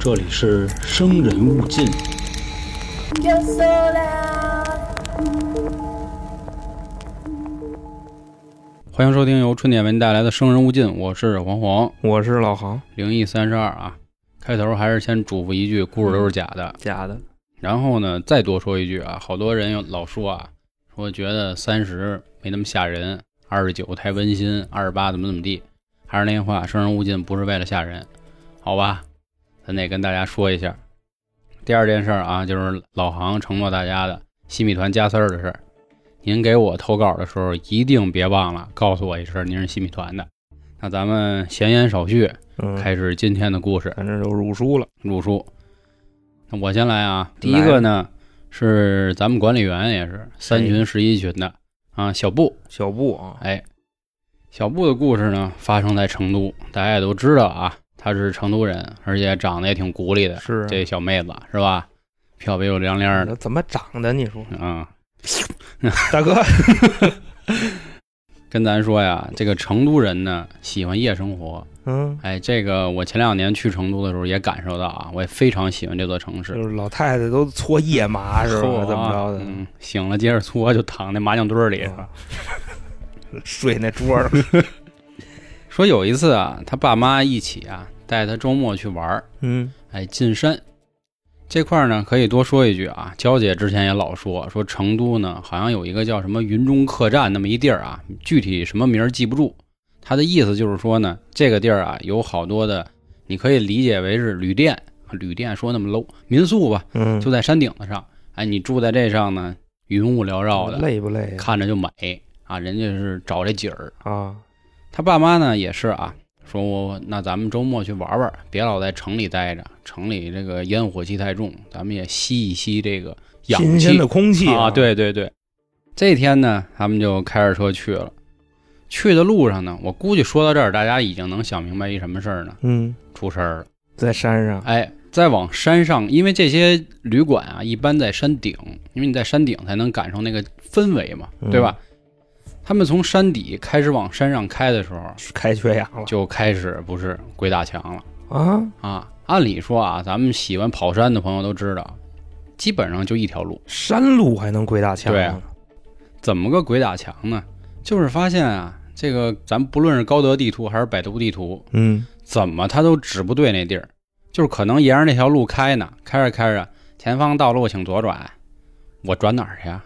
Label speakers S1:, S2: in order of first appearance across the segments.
S1: 这里是生人勿近。欢迎收听由春点为您带来的《生人勿近》，我是黄黄，
S2: 我是老航，
S1: 灵异三十二啊。开头还是先嘱咐一句，故事都是假的。
S2: 假的，
S1: 然后呢，再多说一句啊，好多人有老说啊，说觉得三十没那么吓人，二十九太温馨，二十八怎么怎么地。还是那句话，生人勿近不是为了吓人，好吧？咱得跟大家说一下。第二件事儿啊，就是老航承诺大家的西米团加丝儿的事儿。您给我投稿的时候，一定别忘了告诉我一声您是西米团的。那咱们闲言少叙，
S2: 嗯，
S1: 开始今天的故事。
S2: 反正就入书了，
S1: 入书。那我先来啊，第一个呢是咱们管理员也是三群十一群的啊，小布。
S2: 小布啊，
S1: 哎，小布的故事呢发生在成都，大家也都知道啊，她是成都人，而且长得也挺古丽的，
S2: 是啊
S1: 这小妹子是吧？漂漂亮亮的，
S2: 怎么长的？你说，
S1: 嗯，
S2: 大哥，
S1: 跟咱说呀，这个成都人呢喜欢夜生活。
S2: 嗯，
S1: 哎，这个我前两年去成都的时候也感受到啊，我也非常喜欢这座城市。
S2: 就是老太太都搓夜麻是吧？怎么着的？
S1: 嗯，醒了接着搓，就躺那麻将堆里是吧？
S2: 睡那桌上，
S1: 说有一次啊，他爸妈一起啊，带他周末去玩儿，
S2: 嗯
S1: 哎，进山这块儿呢，可以多说一句啊。娇姐之前也老说，说成都呢，好像有一个叫什么云中客栈那么一地儿啊，具体什么名儿记不住。他的意思就是说呢，这个地儿啊，有好多的，你可以理解为是旅店，旅店说那么 low，民宿吧，
S2: 嗯，
S1: 就在山顶子上。哎，你住在这上呢，云雾缭绕的，
S2: 累不累
S1: 看着就美啊。人家是找这景儿，
S2: 啊？
S1: 他爸妈呢也是啊，说我那咱们周末去玩玩，别老在城里待着，城里这个烟火气太重，咱们也吸一吸这个氧气
S2: 新鲜的空气
S1: 啊。，对对对，这天呢，他们就开着车去了。去的路上呢，我估计说到这儿，大家已经能想明白一什么事儿呢？
S2: 嗯，
S1: 出事儿了。
S2: 在山上，
S1: 哎，再往山上，因为这些旅馆啊，一般在山顶，因为你在山顶才能感受那个氛围嘛，
S2: 嗯
S1: 对吧？他们从山底开始往山上开的时候，
S2: 开缺氧了
S1: 就开始不是鬼打墙了
S2: 啊？
S1: 啊！按理说啊，咱们喜欢跑山的朋友都知道，基本上就一条路。
S2: 山路还能鬼打墙？
S1: 对啊，怎么个鬼打墙呢？就是发现啊，这个咱不论是高德地图还是百度地图，
S2: 嗯，
S1: 怎么它都指不对那地儿，就是可能沿着那条路开呢，开着开着，前方道路请左转，我转哪儿去呀？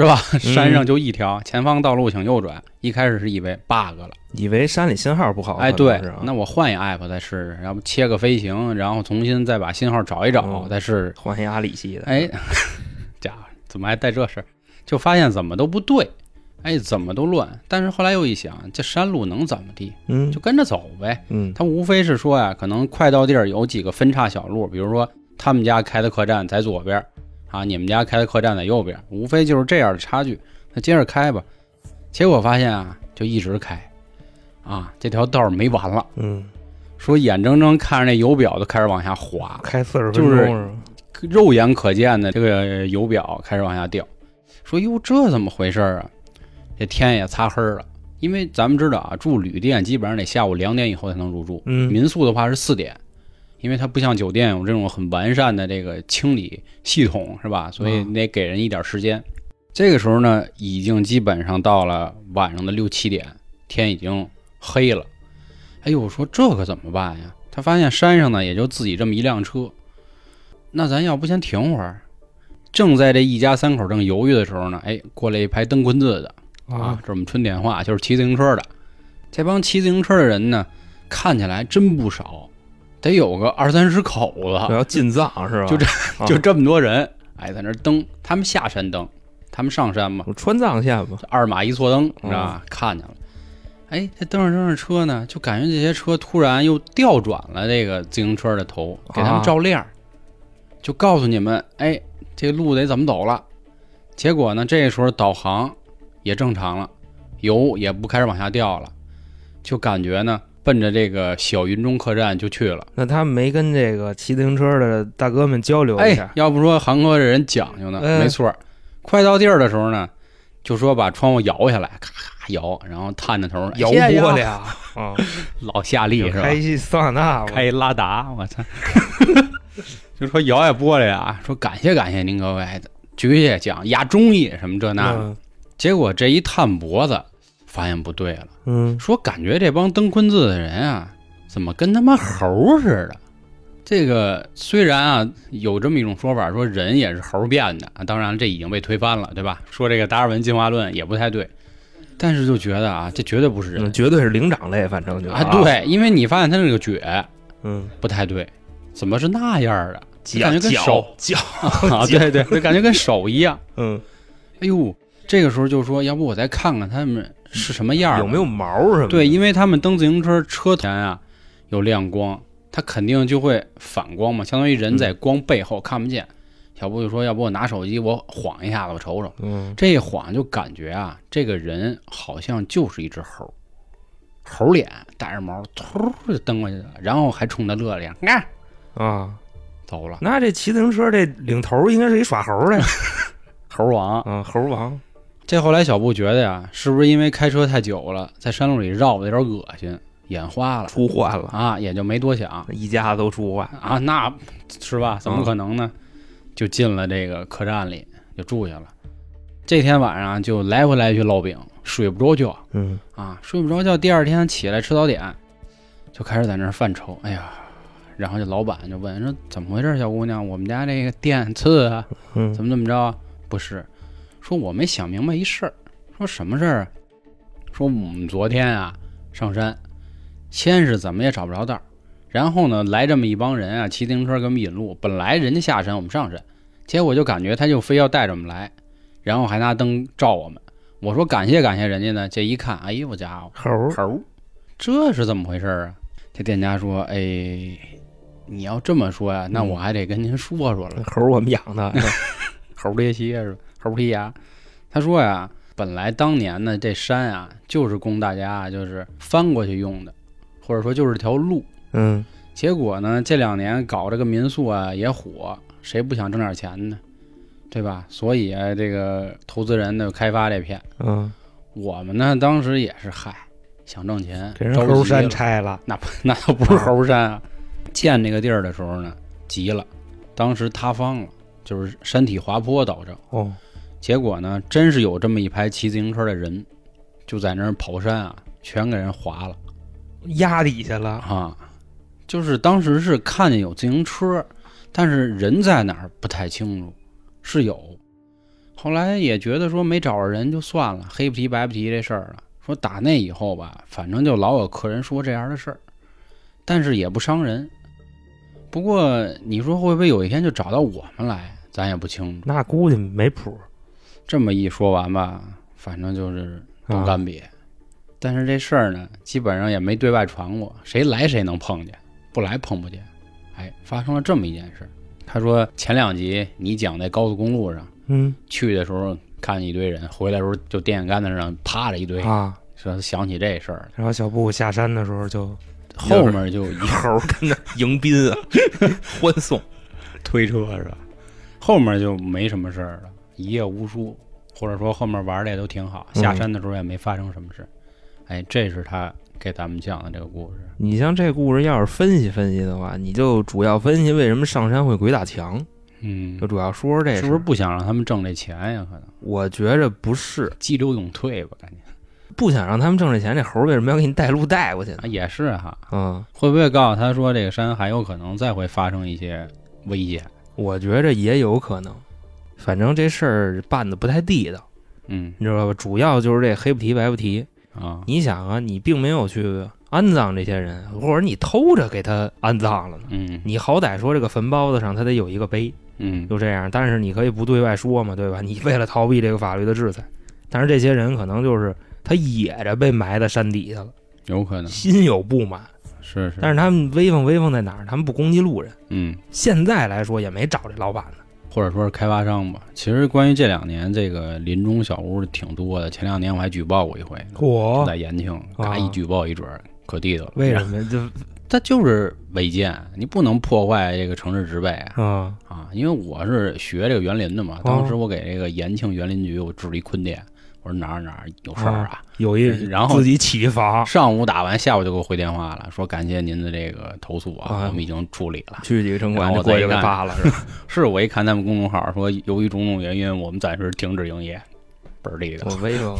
S1: 是吧？山上就一条，前方道路请右转。一开始是以为 bug 了，
S2: 以为山里信号不好，
S1: 哎，对那我换一 app 再试试，要不切个飞行，然后重新再把信号找一找，
S2: 嗯
S1: 再试试。
S2: 换阿里系的，
S1: 哎，家伙，怎么还带这事儿？就发现怎么都不对，哎，怎么都乱。但是后来又一想，这山路能怎么地？
S2: 嗯，
S1: 就跟着走呗。
S2: 嗯，
S1: 他无非是说呀，可能快到地儿有几个分岔小路，比如说他们家开的客栈在左边，啊，你们家开的客栈在右边，无非就是这样的差距。那接着开吧，结果发现啊，就一直开，啊，这条道儿没完了。
S2: 嗯，
S1: 说眼睁睁看着那油表都开始往下滑，
S2: 开四十分
S1: 就是
S2: 钟是吧？
S1: 肉眼可见的这个油表开始往下掉。说哟，这怎么回事儿啊？这天也擦黑了，因为咱们知道啊，住旅店基本上得下午两点以后才能入住，
S2: 嗯
S1: 民宿的话是四点，因为它不像酒店有这种很完善的这个清理系统，是吧？所以
S2: 你
S1: 得给人一点时间。这个时候呢，已经基本上到了晚上的六七点，天已经黑了。哎呦，我说这可怎么办呀？他发现山上呢也就自己这么一辆车，那咱要不先停会儿？正在这一家三口正犹豫的时候呢，哎，过来一排蹬棍子的啊，这是我们春点话，就是骑自行车的。这帮骑自行车的人呢，看起来真不少，得有个二三十口子，
S2: 要进藏是吧？
S1: 就这
S2: 啊
S1: 就这么多人，哎，在那儿蹬。他们下山蹬，他们上山嘛，
S2: 我川藏线嘛，
S1: 二马一错蹬，是吧？看见了，哎，这蹬着蹬着车呢，就感觉这些车突然又调转了这个自行车的头，给他们
S2: 啊
S1: 照亮，就告诉你们，哎，这路得怎么走了。结果呢，这时候导航也正常了，油也不开始往下掉了，就感觉呢，奔着这个小云中客栈就去了。
S2: 那他们没跟这个骑自行车的大哥们交流一
S1: 哎
S2: 下，，
S1: 要不说韩国这人讲究呢，
S2: 嗯
S1: 没错。快到地儿的时候呢，就说把窗户摇下来，咔咔摇，然后探着头
S2: 摇玻璃啊，啊，
S1: 老夏利是吧？
S2: 开一桑塔纳，
S1: 开拉达，我操！就说摇下玻璃啊，说感谢感谢您各位，举下讲压中意什么这那的。
S2: 嗯
S1: 结果这一探脖子，发现不对了，
S2: 嗯，
S1: 说感觉这帮登坤字的人啊，怎么跟他妈猴似的？这个虽然啊有这么一种说法，说人也是猴变的，啊当然这已经被推翻了，对吧？说这个达尔文进化论也不太对，但是就觉得啊，这绝对不是人
S2: 嗯绝对是灵长类，反正就
S1: 啊，，对，因为你发现他那个脚
S2: 嗯，
S1: 不太对，怎么是那样的？
S2: 脚
S1: 感觉跟手
S2: 脚，
S1: 啊，对对，就感觉跟手一样。
S2: 嗯，
S1: 哎呦，这个时候就说，要不我再看看他们是什么样儿
S2: 有没有毛什么的？
S1: 对，因为他们蹬自行车车前啊有亮光，它肯定就会反光嘛，相当于人在光背后看不见。小布就说，要不我拿手机我晃一下子，我瞅瞅。
S2: 嗯，
S1: 这一晃就感觉啊，这个人好像就是一只猴，猴脸带着毛，突就蹬过去了，然后还冲他乐了呀，看
S2: 啊，
S1: 走了。
S2: 那这骑自行车这领头应该是一耍猴的 呀，
S1: 猴王，
S2: 嗯，猴王，
S1: 这后来小布觉得呀，是不是因为开车太久了，在山路里绕的有点恶心，眼花了
S2: 出幻了，
S1: 啊，也就没多想
S2: 一家子都出幻，
S1: 啊，那是吧？怎么可能呢？就进了这个客栈里，就住下了。这天晚上就来回来去烙饼，睡不着觉
S2: 嗯，
S1: 啊，睡不着觉。第二天起来吃早点，就开始在那儿犯愁。哎呀，然后这老板就问说：“怎么回事，小姑娘？我们家这个店次啊，
S2: 嗯，
S1: 怎么怎么着啊？不是，说我没想明白一事儿，说什么事儿啊？说我们昨天啊上山，先是怎么也找不着道儿，然后呢来这么一帮人啊骑自行车给我们引路，本来人家下山我们上山，结果就感觉他就非要带着我们来，然后还拿灯照我们。我说感谢感谢人家呢，这一看，哎呦我家伙，
S2: 猴，
S1: 猴，这是怎么回事儿啊？这店家说，哎，你要这么说呀，那我还得跟您说说了。
S2: 猴我们养的，
S1: 猴这些是吧？猴皮牙。他说呀，本来当年呢，这山啊，就是供大家啊就是翻过去用的，或者说就是条路。
S2: 嗯，
S1: 结果呢，这两年搞这个民宿啊也火，谁不想挣点钱呢？对吧？所以啊，这个投资人呢开发这片，
S2: 嗯，
S1: 我们呢当时也是嗨，想挣钱，
S2: 给人猴山拆了，
S1: 那不那倒不是猴山啊，建这个地儿的时候呢，急了，当时塌方了，就是山体滑坡导致。
S2: 哦，
S1: 结果呢，真是有这么一排骑自行车的人，就在那儿跑山啊，全给人划了
S2: 压底下了，
S1: 啊！就是当时是看见有自行车，但是人在哪儿不太清楚，是有。后来也觉得说没找着人就算了，黑不提白不提这事儿了。说打那以后吧，反正就老有客人说这样的事儿，但是也不伤人。不过你说会不会有一天就找到我们来，咱也不清楚。
S2: 那估计没谱，
S1: 这么一说完吧，反正就是都
S2: 啊
S1: 干瘪。但是这事儿呢，基本上也没对外传过，谁来谁能碰见，不来碰不见。哎，发生了这么一件事。他说前两集你讲在高速公路上
S2: 嗯
S1: 去的时候看见一堆人，回来的时候就电线杆子上趴着一堆，
S2: 啊。
S1: 说他想起这事儿，
S2: 然后小布下山的时候就
S1: 后面就一
S2: 猴跟那 迎宾啊，欢送。
S1: 推车是吧？后面就没什么事儿了，一夜无书，或者说后面玩的也都挺好，
S2: 嗯
S1: 下山的时候也没发生什么事。哎，这是他给咱们讲的这个故事。
S2: 你像这故事要是分析分析的话，你就主要分析为什么上山会鬼打墙，
S1: 嗯
S2: 就，主要说说这
S1: 是不是？不想让他们挣这钱呀？可能
S2: 我觉着不是，
S1: 激流勇退吧，感觉
S2: 不想让他们挣这钱，这猴为什么要给你带路带过去呢？
S1: 啊，也是哈。
S2: 嗯，
S1: 会不会告诉他说这个山还有可能再会发生一些危险？
S2: 我觉着也有可能。反正这事儿办的不太地道，
S1: 嗯
S2: 你知道吧？主要就是这黑不提白不提。
S1: 啊，
S2: 你想啊，你并没有去安葬这些人，或者你偷着给他安葬了呢。
S1: 嗯
S2: 你好歹说这个坟包子上他得有一个碑，
S1: 嗯
S2: 就这样。但是你可以不对外说嘛，对吧？你为了逃避这个法律的制裁，但是这些人可能就是他野着被埋在山底下了，
S1: 有可能
S2: 心有不满。
S1: 是是，
S2: 但是他们威风威风在哪儿？他们不攻击路人。
S1: 嗯，
S2: 现在来说也没找这老板呢。
S1: 或者说是开发商吧。其实关于这两年这个林中小屋挺多的，前两年我还举报过一回，
S2: 就
S1: 在延庆，嘎
S2: 啊
S1: 一举报一准儿，可地道了。
S2: 为什么？就
S1: 它就是违建，你不能破坏这个城市植被啊！因为我是学这个园林的嘛，当时我给这个延庆园林局我置了一坤店，我说哪儿哪儿有事儿啊。
S2: 有一
S1: 然后
S2: 自己起房，
S1: 上午打完，下午就给我回电话了，说感谢您的这个投诉啊，
S2: 啊
S1: 我们已经处理了。
S2: 去几个城管
S1: 然后
S2: 就过去
S1: 再一看
S2: 给扒了，是吧？
S1: 是我一看他们公众号说，由于种种原因，我们暂时停止营业，倍儿厉害
S2: 我。威风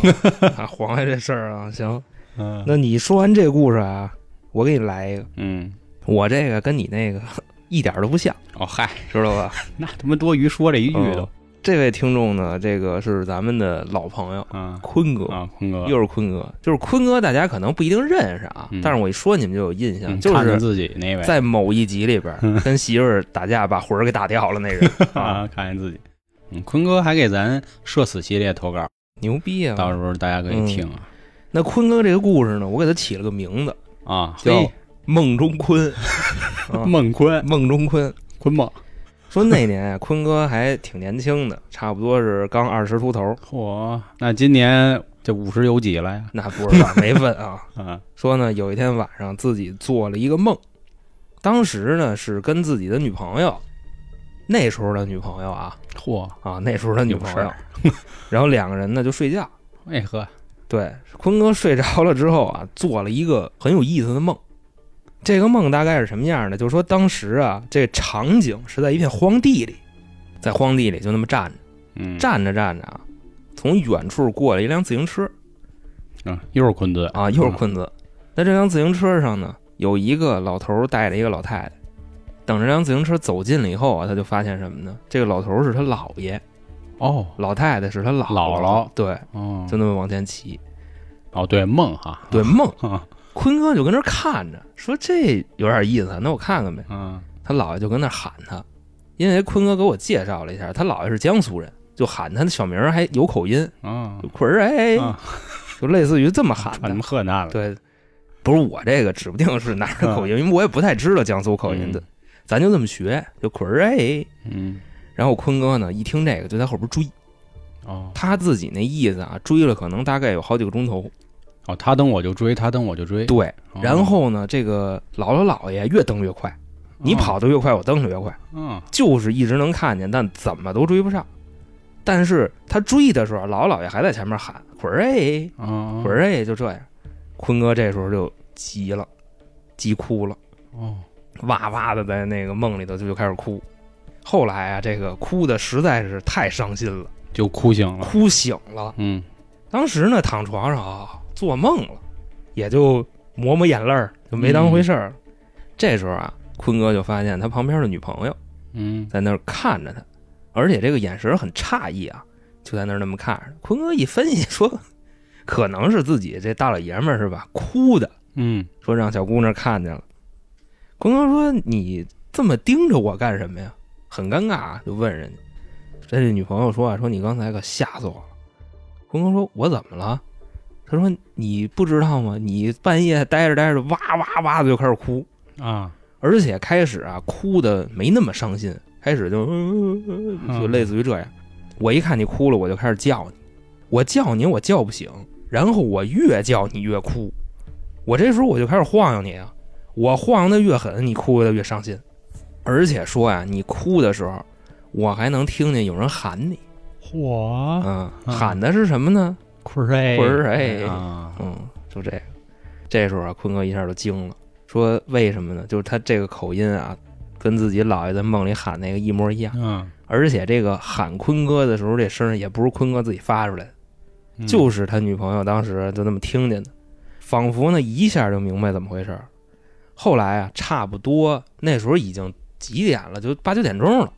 S2: 啊！黄爷这事儿啊，行。
S1: 嗯
S2: 那你说完这故事啊，我给你来一个，
S1: 嗯，
S2: 我这个跟你那个 一点都不像，
S1: 哦嗨，
S2: 知道吧？
S1: 那他妈多余说这一句都
S2: 哦。这位听众呢，这个是咱们的老朋友
S1: 啊
S2: 坤哥，
S1: 啊，坤哥，
S2: 又是坤哥，就是坤哥，大家可能不一定认识啊，
S1: 嗯。
S2: 但是我一说你们就有印象，
S1: 嗯
S2: 就是
S1: 自己那位。
S2: 在某一集里边 跟媳妇儿打架，把魂儿给打掉了那人。啊，
S1: 啊，看见自己。嗯，坤哥还给咱社死系列投稿，
S2: 牛逼啊！
S1: 到时候大家可以听啊。
S2: 那坤哥这个故事呢，我给他起了个名字，
S1: 啊，
S2: 叫
S1: 嘿，
S2: 梦中坤，啊。
S1: 孟坤，
S2: 梦中坤。
S1: 坤梦，
S2: 说那年啊，坤哥还挺年轻的，差不多是刚二十出头，
S1: 嚯，那今年这五十有几了呀？
S2: 那不知道没问啊。
S1: 啊，
S2: 说呢，有一天晚上自己做了一个梦，当时呢是跟自己的女朋友，那时候的女朋友啊
S1: 嚯，
S2: 啊，那时候的女朋友然后两个人呢就睡觉。
S1: 哎呵，
S2: 对，坤哥睡着了之后啊，做了一个很有意思的梦。这个梦大概是什么样的？就是说当时啊，这场景是在一片荒地里，在荒地里就那么站着，
S1: 嗯，
S2: 站着站着啊，从远处过来一辆自行车
S1: 啊，又是坤子
S2: 啊，又是坤子。在这辆自行车上呢，有一个老头带着一个老太太。等这辆自行车走近了以后啊，他就发现什么呢？这个老头是他姥爷，
S1: 哦
S2: 老太太是他姥
S1: 姥姥
S2: 对，
S1: 哦
S2: 就那么往前骑。
S1: 哦，对梦哈，
S2: 对，梦。
S1: 啊
S2: 坤哥就跟那儿看着，说这有点意思，那我看看呗。
S1: 嗯。
S2: 他姥爷就跟那儿喊他，因为坤哥给我介绍了一下，他姥爷是江苏人，就喊他的小名还有口音，
S1: 啊
S2: 就坤儿哎，
S1: 啊，
S2: 就类似于这么喊的。
S1: 传他妈。河南了，
S2: 对，不是我这个，指不定是哪儿的口音，因为我也不太知道江苏口音的，咱就这么学，就坤儿哎。
S1: 嗯。
S2: 然后坤哥呢，一听这个就在后边追，
S1: 哦。
S2: 他自己那意思啊，追了可能大概有好几个钟头。
S1: 哦，他蹬我就追，他蹬我就追，
S2: 对，
S1: 哦。
S2: 然后呢，这个姥姥姥爷越蹬越快，你跑得越快，我蹬得越快。
S1: 嗯。
S2: 就是一直能看见，但怎么都追不上。但是他追的时候，姥姥姥爷还在前面喊“坤儿哎，
S1: 啊
S2: 坤儿哎”，就这样。坤哥这时候就急了，急哭了，
S1: 哦。
S2: 哇哇的在那个梦里头就就开始哭。后来啊，这个哭的实在是太伤心了，
S1: 就哭醒了，
S2: 哭醒了。
S1: 嗯。
S2: 当时呢，躺床上啊，做梦了，也就抹抹眼泪儿，就没当回事儿。这时候啊，坤哥就发现他旁边的女朋友。
S1: 嗯
S2: 在那儿看着他，而且这个眼神很诧异啊，就在那儿那么看着。坤哥一分析说，可能是自己这大老爷们儿是吧，哭的，
S1: 嗯
S2: 说让小姑娘看见了。坤哥说：“你这么盯着我干什么呀？”很尴尬啊，就问人家。这女朋友说啊，说你刚才可吓死我了。坤哥说：“我怎么了？”他说：“你不知道吗？你半夜待着待着，哇哇哇的就开始哭，
S1: 啊
S2: 而且开始啊哭的没那么伤心，开始就、就类似于这样。我一看你哭了，我就开始叫你，我叫你我叫不醒，然后我越叫你越哭，我这时候我就开始晃悠你啊，我晃悠的越狠，你哭的越伤心，而且说呀、你哭的时候，我还能听见有人喊你，
S1: 嚯，
S2: 嗯，
S1: 嗯
S2: 喊的是什么呢？
S1: 坤儿哎
S2: 坤儿哎
S1: 啊
S2: 嗯，就这个。这时候啊，坤哥一下就惊了，说为什么呢？就是他这个口音啊，跟自己姥爷在梦里喊那个一模一样，
S1: 嗯，
S2: 而且这个喊坤哥的时候，这声也不是坤哥自己发出来的，
S1: 嗯
S2: 就是他女朋友当时就那么听见的，仿佛呢一下就明白怎么回事儿。后来啊，差不多那时候已经几点了，就八九点钟了。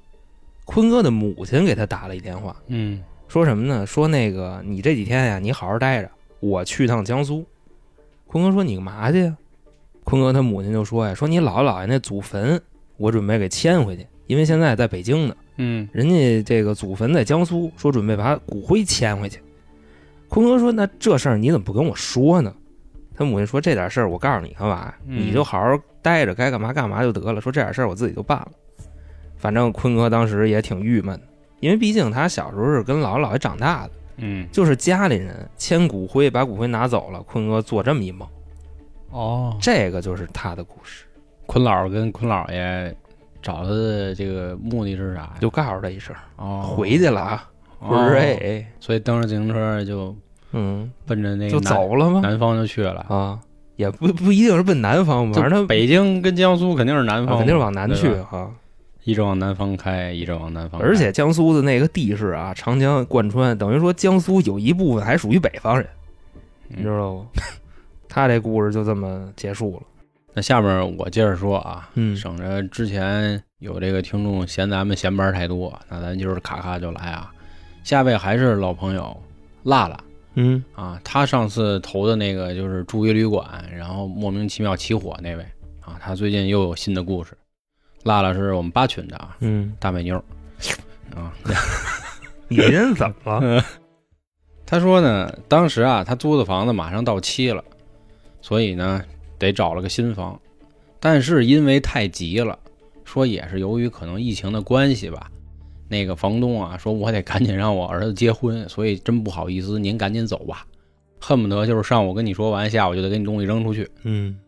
S2: 坤哥的母亲给他打了一电话，
S1: 嗯
S2: 说什么呢？说那个你这几天呀，你好好待着，我去趟江苏。坤哥说你干嘛去呀？坤哥他母亲就说呀，说你姥姥姥爷那祖坟，我准备给迁回去，因为现在在北京呢，
S1: 嗯
S2: 人家这个祖坟在江苏，说准备把骨灰迁回去。坤哥说那这事儿你怎么不跟我说呢？他母亲说这点事儿我告诉你干嘛你就好好待着，该干嘛干嘛就得了。说这点事儿我自己就办了。反正坤哥当时也挺郁闷的，因为毕竟他小时候是跟姥姥姥爷长大的。
S1: 嗯
S2: 就是家里人迁骨灰，把骨灰拿走了，坤哥做这么一梦，
S1: 哦，
S2: 这个就是他的故事，
S1: 坤姥儿跟坤姥爷找他的这个目的是啥呀？
S2: 就告诉他一声，
S1: 哦
S2: 回去了啊，
S1: 哦
S2: 不是哎，
S1: 所以蹬着自行车就
S2: 嗯，
S1: 奔着那个
S2: 就走了吗？
S1: 南方就去了。
S2: 啊，也不不一定是奔南方，反正他
S1: 北京跟江苏肯定是南方
S2: 肯定是往南去
S1: 哈
S2: 啊。
S1: 一直往南方开，一直往南方开。
S2: 而且江苏的那个地势啊，长江贯穿，等于说江苏有一部分还属于北方人，
S1: 嗯
S2: 你知道吗？他这故事就这么结束了。
S1: 那下面我接着说啊，
S2: 嗯
S1: 省着之前有这个听众嫌咱们闲班太多，那咱就是咔咔就来啊。下位还是老朋友辣辣
S2: 嗯
S1: 啊，他上次投的那个就是住一旅馆，然后莫名其妙起火那位啊，他最近又有新的故事。辣辣是我们八群的啊，
S2: 嗯，
S1: 大美妞啊，
S2: 你人怎么了？
S1: 他说呢，当时啊，他租的房子马上到期了，所以呢，得找了个新房。但是因为太急了，说也是由于可能疫情的关系吧，那个房东啊，说我得赶紧让我儿子结婚，所以真不好意思，您赶紧走吧。恨不得就是上午跟你说完，下午就得给你东西扔出去。
S2: 嗯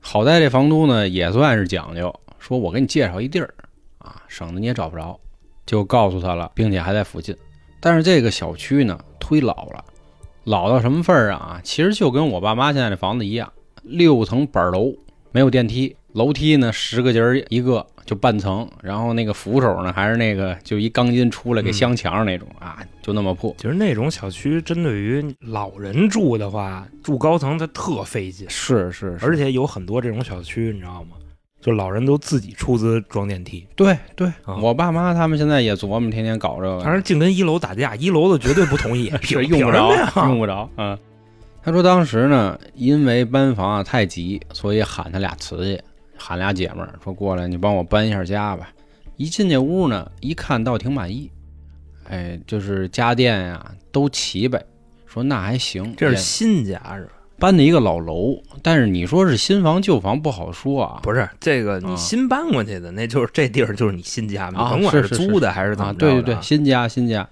S1: 好在这房东呢也算是讲究，说我给你介绍一地儿啊，省得你也找不着，就告诉他了，并且还在附近。但是这个小区呢忒老了，老到什么份儿上啊？其实就跟我爸妈现在这房子一样，六层板楼，没有电梯，楼梯呢十个节儿一个，就半层，然后那个扶手呢还是那个就一钢筋出来给
S2: 嗯
S1: 镶墙上那种、啊，就那么破。
S2: 其实那种小区针对于老人住的话，住高层它特费劲，
S1: 是是是，
S2: 而且有很多这种小区，你知道吗？就老人都自己出资装电梯，
S1: 对对、
S2: 啊
S1: 我爸妈他们现在也琢磨，天天搞这个。
S2: 反正净跟一楼打架，一楼的绝对不同意，
S1: 用不着用不着。嗯，他说当时呢，因为搬房啊太急，所以喊他俩瓷去，喊俩姐们儿说过来，你帮我搬一下家吧。一进这屋呢，一看倒挺满意，哎，就是家电呀、都齐备，说那还行。
S2: 这是新家是吧？
S1: 搬的一个老楼，但是你说是新房旧房不好说啊。
S2: 不是这个，你
S1: 啊
S2: 新搬过去的，那就是这地儿就是你新家甭管
S1: 是是
S2: 租的还是怎
S1: 啊，
S2: 么着的
S1: 对对对，新家新家，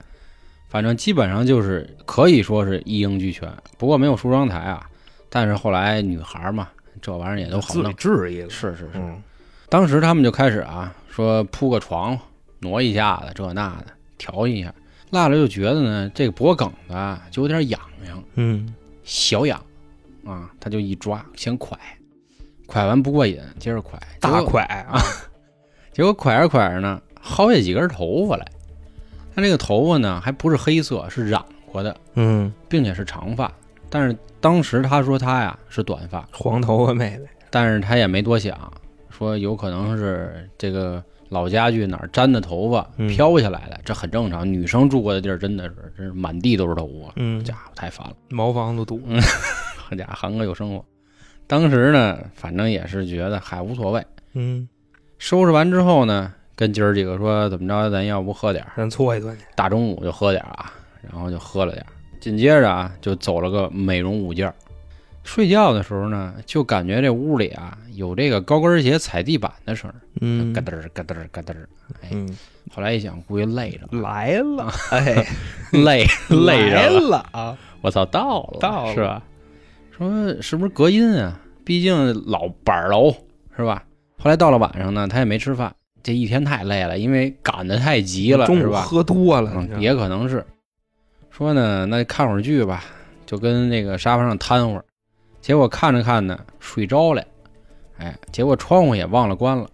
S1: 反正基本上就是可以说是一应俱全。不过没有梳妆台啊，但是后来女孩嘛，这玩意儿也都好弄
S2: 自己。治一个，
S1: 是是是，
S2: 嗯
S1: 当时他们就开始啊，说铺个床，挪一下子，这那的，调一下。辣辣就觉得呢，这个脖梗子啊就有点痒痒，
S2: 嗯
S1: 小痒啊，他就一抓，先蒯，蒯完不过瘾，接着蒯，
S2: 大蒯啊，
S1: 结果蒯着蒯着呢，薅下几根头发来。他这个头发呢，还不是黑色，是染过的，
S2: 嗯，
S1: 并且是长发。但是当时他说他呀是短发，
S2: 黄头发妹妹，
S1: 但是他也没多想，说有可能是这个老家具哪儿粘的头发
S2: 嗯
S1: 飘下来的，这很正常。女生住过的地儿真的是，真是满地都是头发，
S2: 嗯，
S1: 家伙太烦了。
S2: 茅房都堵，
S1: 好 家伙，韩哥有生活。当时呢，反正也是觉得还无所谓。
S2: 嗯，
S1: 收拾完之后呢，跟今儿几个说怎么着，咱要不喝点儿？
S2: 咱搓一顿去，
S1: 大中午就喝点儿啊，然后就喝了点儿。紧接着啊，就走了个美容五件儿。睡觉的时候呢，就感觉这屋里啊有这个高跟鞋踩地板的声儿，
S2: 嗯
S1: 咯噔儿咯噔儿咯噔儿。哎，
S2: 嗯，
S1: 后来一想，估计累着了，
S2: 来了，哎，
S1: 累 累
S2: 来
S1: 着了。
S2: 了啊，
S1: 我操，到了，
S2: 到了
S1: 是吧？说是不是隔音啊？毕竟老板楼是吧？后来到了晚上呢，他也没吃饭，这一天太累了，因为赶得太急了，
S2: 中？午喝多了，
S1: 也可能是说呢，那看会儿剧吧，就跟那个沙发上瘫会儿。结果看着看呢睡着了，哎，结果窗户也忘了关了，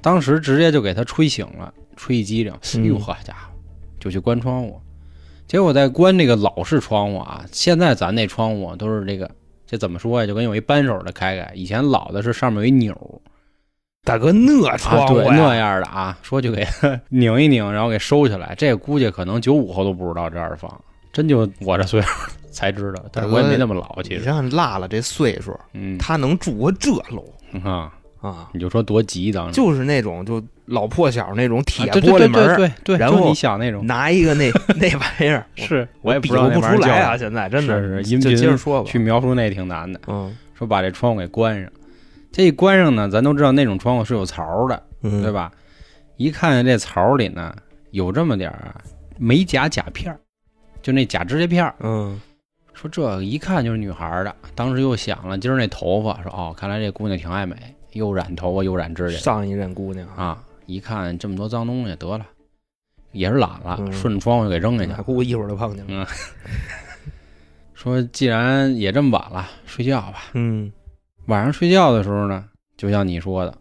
S1: 当时直接就给他吹醒了，吹一激灵，哎呦
S2: 嗯
S1: 呵家伙，就去关窗户。结果在关这个老式窗户啊，现在咱那窗户都是这个，这怎么说呀？就跟有一扳手的开开，以前老的是上面有一钮，
S2: 大哥那
S1: 啊，
S2: 窗户
S1: 对，那样的啊，说就给 拧一拧，然后给收起来。这估计可能九五后都不知道这样放，真就我这岁数才知道，但是我也没那么老，其实
S3: 你
S1: 实，
S3: 像辣辣这岁数，
S1: 嗯
S2: 他能住过这楼
S1: 啊，
S2: 啊，
S1: 你就说多急当时，
S2: 就是那种就老破小那种铁玻璃门儿，
S1: 对对对，就
S2: 然后
S1: 你想那种，
S2: 拿一个那 那玩意儿，
S1: 是我也不
S2: 比划不出来啊，现在真的
S1: 是
S2: 就接
S1: 频
S2: 着说吧，
S1: 去描述那挺难的。
S2: 嗯
S1: 说把这窗户给关上，这一关上呢，咱都知道那种窗户是有槽的，
S2: 嗯，
S1: 对？吧？一看见这槽里呢，有这么点儿啊美甲甲片儿，就那假指甲片儿。
S2: 嗯
S1: 说这一看就是女孩儿的，当时又想了今儿那头发，说哦，看来这姑娘挺爱美，又染头发又染指甲
S2: 上一任姑娘，
S1: 啊！一看这么多脏东西，得了，也是懒了，
S2: 嗯
S1: 顺着窗户给扔下去
S2: 那
S1: 了。
S2: 估计一会儿就碰见了。
S1: 嗯，说既然也这么晚了，睡觉吧。
S2: 嗯，
S1: 晚上睡觉的时候呢，就像你说的，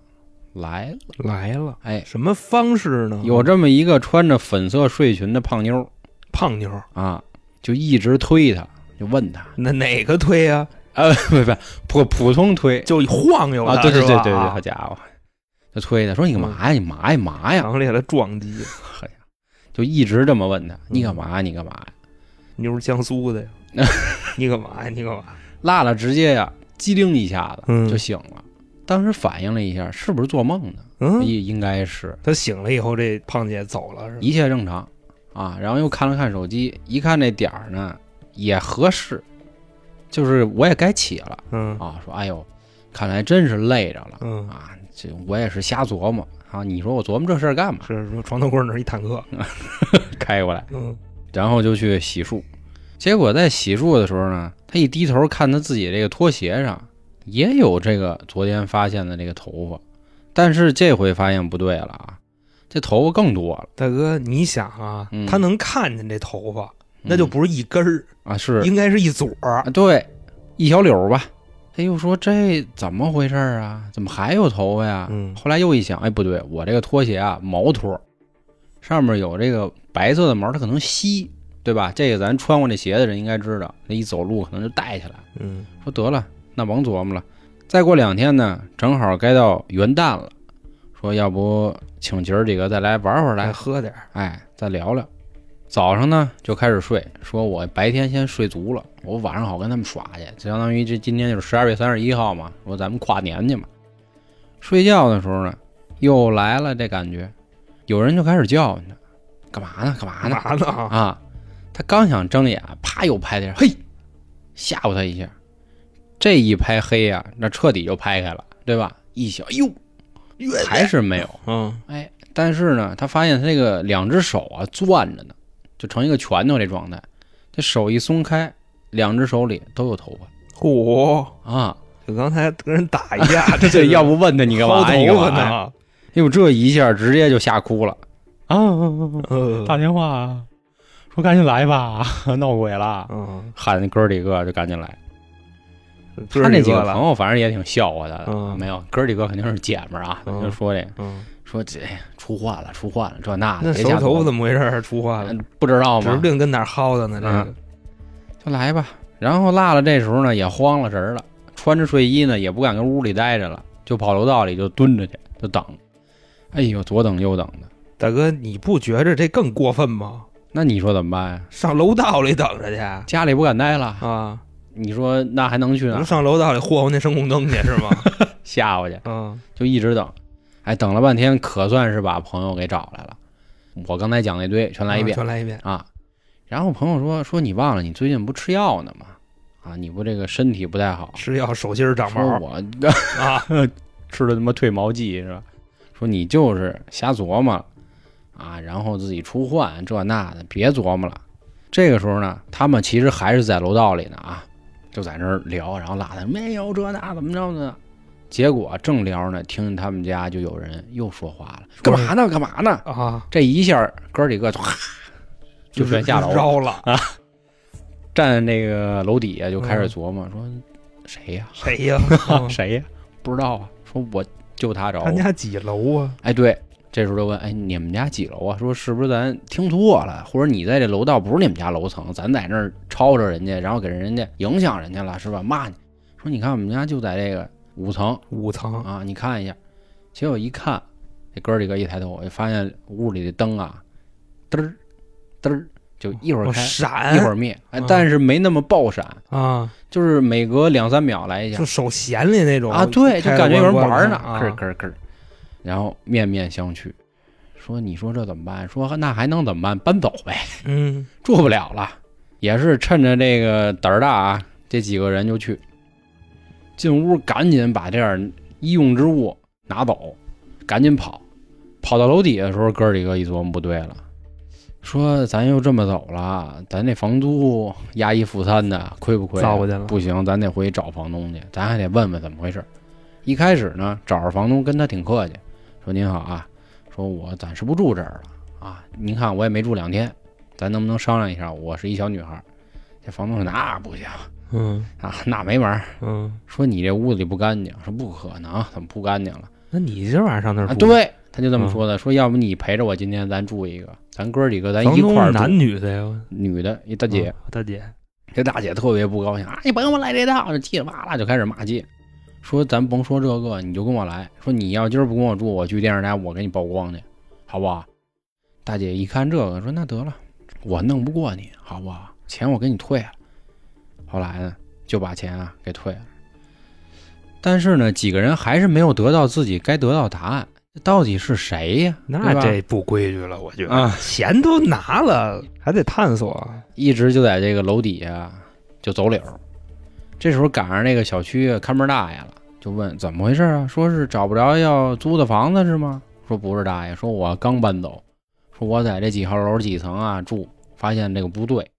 S1: 来了，
S2: 来了，
S1: 哎，
S2: 什么方式呢？
S1: 有这么一个穿着粉色睡裙的胖妞儿
S2: 胖妞，
S1: 啊，就一直推他，就问他，
S2: 那哪个推呀？
S1: 呃，不不，普普通推
S2: 就晃悠
S1: 啊，对对对对好家伙，就推他说你干嘛呀？你嘛呀嘛呀？
S2: 强烈的撞击，
S1: 哎呀，就一直这么问他，你干嘛？你干嘛呀？
S2: 妞是江苏的呀，你干嘛呀？你干嘛？
S1: 辣辣直接呀，机灵一下子
S2: 嗯
S1: 就醒了。当时反应了一下，是不是做梦呢？
S2: 嗯，
S1: 应应该是，
S2: 他醒了以后，这胖姐走了是？
S1: 一切正常啊。然后又看了看手机，一看这点儿呢也合适，就是我也该起了
S2: 嗯
S1: 啊。说哎呦，看来真是累着了
S2: 嗯，
S1: 啊。这我也是瞎琢磨啊。你说我琢磨这事儿干嘛？
S2: 是说床头柜那儿一坦克，
S1: 开过来，
S2: 嗯
S1: 然后就去洗漱。结果在洗漱的时候呢，他一低头看他自己这个拖鞋上也有这个昨天发现的这个头发，但是这回发现不对了啊，这头发更多了。
S2: 大哥，你想啊
S1: 嗯，
S2: 他能看见这头发，那就
S1: 嗯
S2: 不是一根儿，
S1: 啊是
S2: 应该是一撮儿
S1: 啊，对，一小绺吧。他又说这怎么回事儿啊？怎么还有头发呀？
S2: 嗯
S1: 后来又一想，哎，不对，我这个拖鞋啊，毛拖，上面有这个白色的毛，它可能稀，对吧？这个咱穿过这鞋的人应该知道，那一走路可能就带起来。
S2: 嗯
S1: 说得了，那甭琢磨了。再过两天呢，正好该到元旦了，说要不请姐儿几个再来玩会儿
S2: 来
S1: 来，
S2: 喝点儿，
S1: 哎，再聊聊。早上呢就开始睡，说我白天先睡足了，我晚上好跟他们耍去，就相当于这今天就是十二月三十一号嘛，说咱们跨年去嘛。睡觉的时候呢，又来了这感觉，有人就开始叫唤他，干嘛呢？干嘛呢？
S2: 干嘛呢？啊
S1: 啊，他刚想睁眼，啪又拍他嘿，吓唬他一下。这一拍黑呀、那彻底就拍开了，对吧？一想，哎呦，还是没有。
S2: 嗯
S1: 哎，但是呢，他发现他这个两只手啊攥着呢，就成一个拳头这状态。这手一松开，两只手里都有头发
S2: 嚯，
S1: 发啊！
S2: 就刚才跟人打一架，
S1: 这
S2: 这
S1: 要不问他你干嘛？
S2: 薅
S1: 你干嘛？哎呦，这一下直接就吓哭了啊！
S2: 嗯
S1: 打电话啊，说赶紧来吧，闹鬼了！
S2: 嗯，
S1: 喊哥几个就赶紧来。
S2: 哥
S1: 他那几个朋友反正也挺笑话他的，
S2: 嗯
S1: 没有哥几个肯定是姐们儿啊，
S2: 嗯
S1: 就说这说这出患了，出患了，这那的，
S2: 那
S1: 别瞎琢磨
S2: 手头怎么回事儿？出话了，
S1: 嗯不知道
S2: 指不？定跟哪儿薅的呢。这个
S1: 嗯就来吧。然后辣了这时候呢也慌了神儿了，穿着睡衣呢也不敢跟屋里待着了，就跑楼道里就蹲着去，就等。哎呦，左等右等的，
S2: 大哥，你不觉着这更过分吗？
S1: 那你说怎么办呀？
S2: 上楼道里等着去
S1: 家里不敢待了，
S2: 啊！
S1: 你说那还能去哪
S2: 能？上楼道里霍霍那声控灯去是吗？
S1: 吓唬去，
S2: 嗯
S1: 就一直等。哎，等了半天，可算是把朋友给找来了。我刚才讲那堆全来一遍。
S2: 全来一遍。
S1: 啊。然后朋友说说你忘了你最近不吃药呢吗？啊，你不这个身体不太好，
S2: 吃药手心儿长
S1: 说
S2: 毛
S1: 我
S2: 啊！
S1: 吃的他妈退毛剂是吧？说你就是瞎琢磨啊，然后自己出患这那的，别琢磨了。这个时候呢，他们其实还是在楼道里呢啊，就在那儿聊，然后拉他没有这那怎么着呢？结果正聊呢，听见他们家就有人又说话了，干嘛呢？干嘛呢？
S2: 啊，
S1: 这一下哥几个就哈就全下楼了。
S2: 绕了。
S1: 站那个楼底下就开始琢磨，说谁呀、
S2: 谁呀？嗯
S1: 谁呀、不知道啊。说我就他找我
S2: 他。家几楼啊？
S1: 哎，对，这时候就问，哎，你们家几楼啊？说是不是咱听错了，或者你在这楼道不是你们家楼层，咱在那儿吵着人家，然后给人家影响人家了，是吧？骂你。说你看我们家就在这个五层
S2: 五层
S1: 啊，你看一下。结果一看，这哥几个一抬头，发现屋里的灯啊，嘚儿嘚儿，就一会儿
S2: 哦，闪
S1: 一会儿灭，哎
S2: 啊，
S1: 但是没那么爆闪。
S2: 啊，
S1: 就是每隔两三秒来一下
S2: 就手闲里那种
S1: 啊，对，就感觉有人
S2: 关
S1: 玩呢，
S2: 啊
S1: 咯咯咯，然后面面相觑，说你说这怎么办？说那还能怎么办？搬走呗，
S2: 嗯
S1: 住不了了。也是趁着这个胆儿大啊，这几个人就去进屋，赶紧把这点医用之物拿走，赶紧跑。跑到楼底下的时候，哥儿几个一琢磨不对了，说咱又这么走了，咱这房租押一付三的，亏不亏啊？
S2: 糟践了
S1: 不行，咱得回去找房东去，咱还得问问怎么回事。一开始呢，找着房东跟他挺客气，说您好啊，说我暂时不住这儿了啊，您看我也没住两天，咱能不能商量一下？我是一小女孩，这房东说那不行
S2: 嗯
S1: 啊，那没门儿。
S2: 嗯，
S1: 说你这屋子里不干净，说不可能，怎么不干净了？
S2: 那你今晚上上那儿
S1: 啊，
S2: 住，
S1: 对，他就这么说的，说要不你陪着我，今天咱住一个，咱哥几个咱一块儿
S2: 男女的呀？
S1: 女的一大姐，
S2: 啊大姐，
S1: 这大姐特别不高兴啊，你甭跟我来这套，就叽里哇啦就开始骂街，说咱甭说这个，你就跟我来，说你要今儿不跟我住，我去电视台我给你曝光去，好不好？大姐一看这个，说那得了，我弄不过你，好不好？钱我给你退了。后来呢，就把钱啊给退了。但是呢，几个人还是没有得到自己该得到的答案，到底是谁呀？
S2: 那这不规矩了，我觉得
S1: 啊，
S2: 钱都拿了，还得探索。
S1: 一直就在这个楼底下就走柳。这时候赶上那个小区看门大爷了，就问怎么回事啊？说是找不着要租的房子是吗？说不是大爷，说我刚搬走，说我在这几号楼几层啊住，发现这个不对，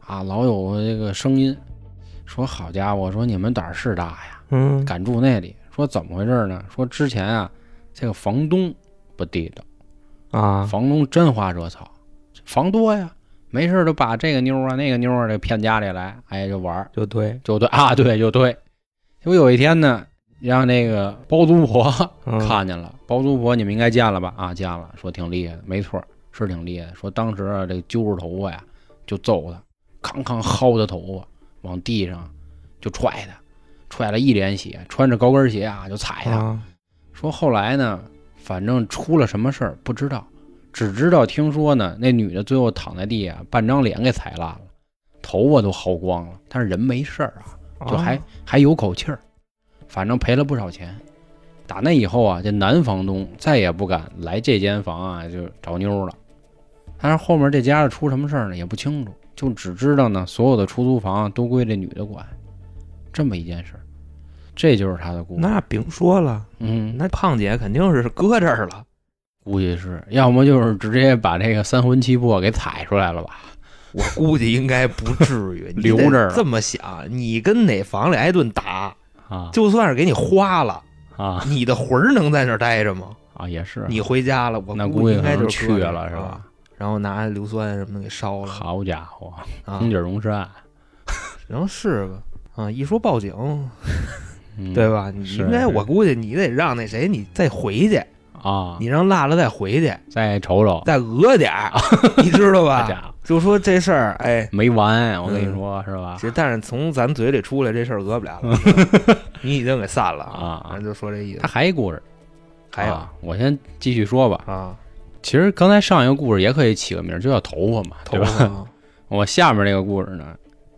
S1: 啊老有这个声音，说好家伙，说你们胆儿是大呀，
S2: 嗯，
S1: 敢住那里？说怎么回事呢？说之前啊这个房东不地道。
S2: 啊，
S1: 房东真花惹草，房多呀，没事就把这个妞啊那个妞啊，这骗家里来，哎就玩儿
S2: 就对，
S1: 就对啊对就对。结果有一天呢，让那个包租婆
S2: 嗯
S1: 看见了，包租婆你们应该见了吧？啊见了，说挺厉害的，没错儿是挺厉害的。说当时啊这个揪着头发呀就揍他，康康薅他头发，往地上就踹他，踹了一脸血，穿着高跟鞋啊就踩他。
S2: 啊，
S1: 说后来呢，反正出了什么事儿不知道，只知道听说呢，那女的最后躺在地下，半张脸给踩烂了，头发都薅光了，但是人没事儿啊，就还、
S2: 啊
S1: 还有口气儿，反正赔了不少钱。打那以后啊，这男房东再也不敢来这间房啊，就找妞了。但是后面这家出什么事儿呢，也不清楚，就只知道呢，所有的出租房都归这女的管，这么一件事儿。这就是他的故事。
S2: 那甭说了，
S1: 嗯，
S2: 那胖姐肯定是搁这儿了。
S1: 估计是要么就是直接把这个三魂七魄给踩出来了吧？
S2: 我估计应该不至于，
S1: 留
S2: 得
S1: 这儿
S2: 这么想，你跟哪房里挨顿打，
S1: 啊。
S2: 就算是给你花了，
S1: 啊。
S2: 你的魂儿能在那儿待着吗？
S1: 啊，也是。
S2: 你回家了，我
S1: 那
S2: 估
S1: 估计
S2: 应该就
S1: 去了是吧？
S2: 啊？然后拿硫酸什么的给烧了。
S1: 好家伙，
S2: 啊。
S1: 红，底熔山，
S2: 然后是吧。啊，一说报警，
S1: 嗯
S2: 对吧？你应该，我估计你得让那谁，你再回去，
S1: 啊，
S2: 你让辣辣再回去，
S1: 再瞅瞅，
S2: 再讹点儿，你知道吧？就说这事儿，哎，
S1: 没完，我跟你
S2: 嗯。
S1: 说是吧？
S2: 其？实但是从咱嘴里出来这事儿讹不了了，你已经给散了
S1: 啊
S2: 咱就说这意思。
S1: 他。还一故事，
S2: 还有？
S1: 啊我先继续说吧。
S2: 啊，
S1: 其实刚才上一个故事也可以起个名儿，就叫头发嘛，对吧？
S2: 头 发
S1: 我下面这个故事呢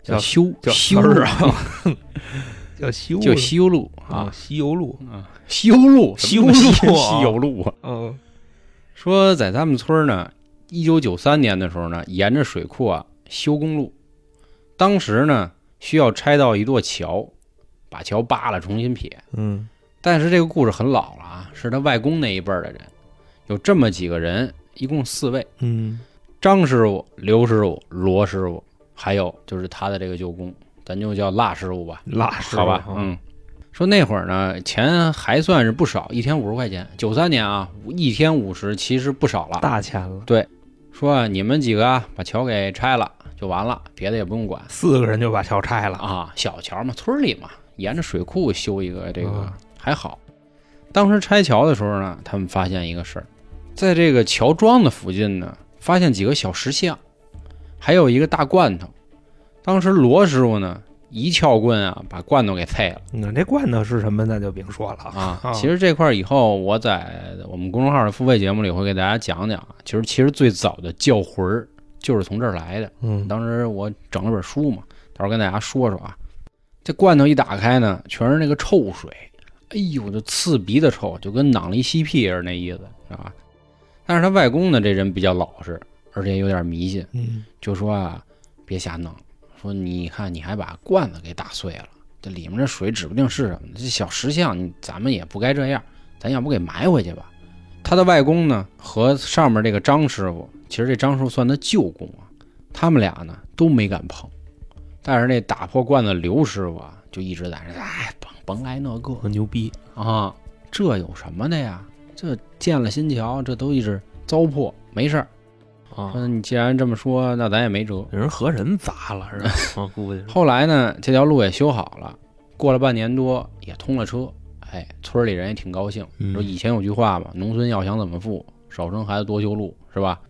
S2: 叫
S1: 修
S2: 叫
S1: 修
S2: 啊，叫修。
S1: 就西游路
S2: 啊，
S1: 啊，
S2: 西游路，
S1: 啊，西游路，
S2: 西？游路啊。
S1: 西游路啊。
S2: 嗯。
S1: 说在咱们村呢，一九九三年的时候呢，沿着水库啊修公路，当时呢需要拆到一座桥，把桥扒了重新撇。
S2: 嗯。
S1: 但是这个故事很老了啊，是他外公那一辈儿的人，有这么几个人，一共四位：
S2: 嗯。
S1: 张师傅、刘师傅、罗师傅，还有就是他的这个舅公，咱就叫辣师傅吧。
S2: 辣师傅
S1: 好吧，嗯，说那会儿呢，钱还算是不少，一天五十块钱。九三年啊，一天五十其实不少了。
S2: 大钱了，
S1: 说啊你们几个啊，把桥给拆了就完了，别的也不用管
S2: 四个人就把桥拆了，
S1: 啊。小桥嘛，村里嘛，沿着水库修一个这个、
S2: 啊
S1: 还好。当时拆桥的时候呢，他们发现一个事儿，在这个桥桩的附近呢，发现几个小石像，还有一个大罐头。当时罗师傅呢，一撬棍啊，把罐头给碎了。
S2: 那这罐头是什么？那就别说了
S1: 啊，
S2: 啊
S1: 其实这块儿以后我在我们公众号的付费节目里会给大家讲讲啊。其实其实最早的叫魂儿就是从这儿来的。
S2: 嗯
S1: 当时我整了本书嘛，到时候跟大家说说啊。这罐头一打开呢，全是那个臭水，哎呦，就刺鼻的臭，就跟囊里吸屁似的那意思，是吧？但是他外公呢，这人比较老实，而且有点迷信，
S2: 嗯
S1: 就说啊，别瞎弄，说你看你还把罐子给打碎了，这里面这水指不定是什么，这小石像你咱们也不该这样，咱要不给埋回去吧？他的外公呢和上面这个张师傅，其实这张师傅算他舅公啊，他们俩呢都没敢碰，但是那打破罐子刘师傅啊就一直在那，哎，甭甭来那个
S2: 很牛逼，
S1: 啊，这有什么的呀？这建了新桥，这都一直糟粕，没事儿。
S2: 啊，
S1: 说你既然这么说，那咱也没辙。
S2: 有人和人砸了是吧？我 估计
S1: 后来呢，这条路也修好了，过了半年多也通了车。哎，村里人也挺高兴。
S2: 嗯
S1: 说以前有句话嘛，农村要想怎么富，少生孩子多修路，是吧？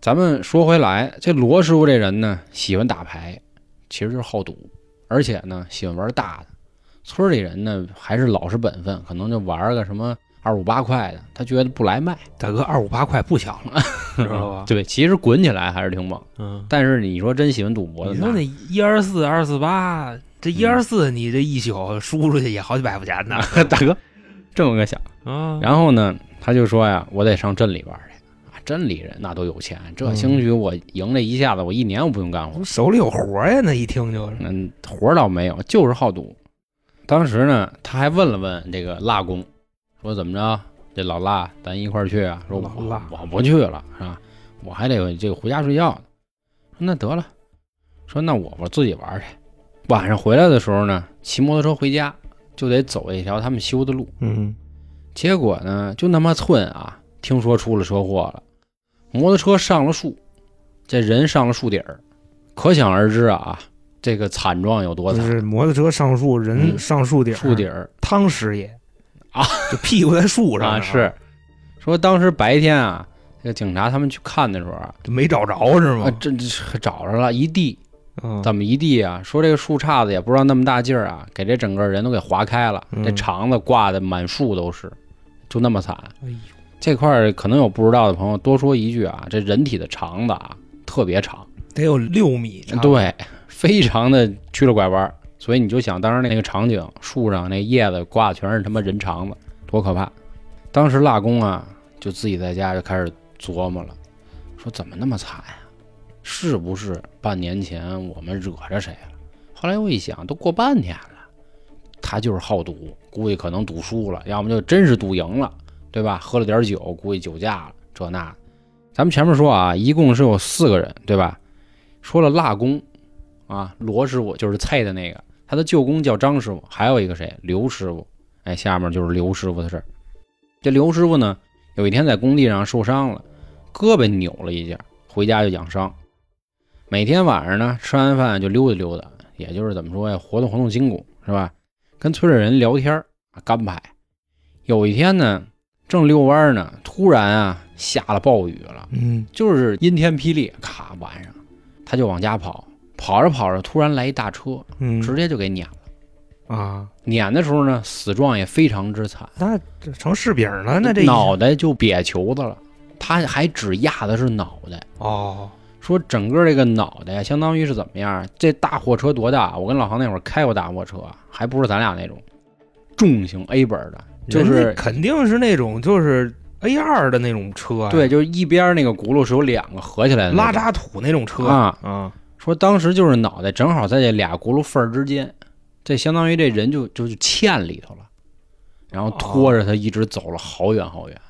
S1: 咱们说回来，这罗师傅这人呢，喜欢打牌，其实就是好赌，而且呢，喜欢玩大的。村里人呢，还是老实本分，可能就玩个什么二五八块的，他觉得不来卖，
S2: 大哥二五八块不小了，知道吧？
S1: 对，其实滚起来还是挺猛。
S2: 嗯，
S1: 但是你说真喜欢赌博的，
S2: 你说那一二四二四八，这一二四你这一宿输出去也好几百块钱呢
S1: 那 大哥这么个想。
S2: 啊！
S1: 然后呢，他就说呀，我得上镇里边去。啊，镇里人那都有钱，这
S2: 嗯
S1: 兴许我赢这一下子，我一年我不用干活。
S2: 手里有活呀，那一听就是
S1: 嗯，活儿倒没有，就是好赌。当时呢，他还问了问这个腊公，说怎么着，这老辣咱一块儿去啊？说我
S2: 老腊
S1: 我不去了，是吧？我还得这个回家睡觉呢。说那得了，说那我我自己玩去。晚上回来的时候呢，骑摩托车回家就得走一条他们修的路。
S2: 嗯，
S1: 结果呢，就那么寸啊，听说出了车祸了，摩托车上了树，这人上了树顶儿，可想而知啊，这个惨状有多惨。
S2: 就是摩托车上树，人
S1: 嗯
S2: 上树顶，
S1: 树顶儿
S2: 汤师爷
S1: 啊，
S2: 就屁股在树上
S1: 啊，是说当时白天啊，这个警察他们去看的时候啊，
S2: 就没找着是
S1: 啊
S2: 吗？
S1: 这这找着了一地，
S2: 嗯，
S1: 怎么一地啊？说这个树杈子也不知道那么大劲儿啊，给这整个人都给划开了，
S2: 嗯
S1: 这肠子挂的满树都是，就那么惨。
S2: 哎呦，
S1: 这块儿可能有不知道的朋友，多说一句啊，这人体的肠子啊特别长，
S2: 得有六米长，
S1: 对，非常的曲了拐弯儿，所以你就想当时那个场景，树上那叶子挂的全是他妈人肠子，多可怕！当时腊公啊，就自己在家就开始琢磨了，说怎么那么惨呀、是不是半年前我们惹着谁了？后来我一想，都过半年了，他就是好赌，估计可能赌输了，要么就真是赌赢了，对吧？喝了点酒，估计酒驾了，这那。咱们前面说啊，一共是有四个人，对吧？说了腊公，啊，罗师傅就是菜的那个，他的舅公叫张师傅，还有一个谁？刘师傅。哎，下面就是刘师傅的事儿。这刘师傅呢，有一天在工地上受伤了，胳膊扭了一下，回家就养伤。每天晚上呢，吃完饭就溜达溜达，也就是怎么说呀，活动活动筋骨，是吧？跟村里人聊天儿啊，干排。有一天呢，正遛弯呢，突然啊，下了暴雨了。
S2: 嗯，
S1: 就是阴天霹雳，咔，晚上他就往家跑，跑着跑着，突然来一大车，
S2: 嗯。
S1: 直接就给撵了。
S2: 啊，
S1: 撵的时候呢，死状也非常之惨，
S2: 那这成柿饼了，那这一
S1: 脑袋就瘪球子了。他还只压的是脑袋，
S2: 哦，
S1: 说整个这个脑袋相当于是怎么样？这大货车多大？我跟老航那会儿开过大货车，还不是咱俩那种重型 A 本的，就
S2: 人
S1: 是
S2: 肯定是那种就是 A 二的那种车呀，
S1: 对，就是一边那个轱辘是有两个合起来的那种
S2: 拉渣土那种车。
S1: 啊。
S2: 啊，
S1: 说当时就是脑袋正好在这俩轱辘缝儿之间，这相当于这人就就就嵌里头了，然后拖着他一直走了好远好远、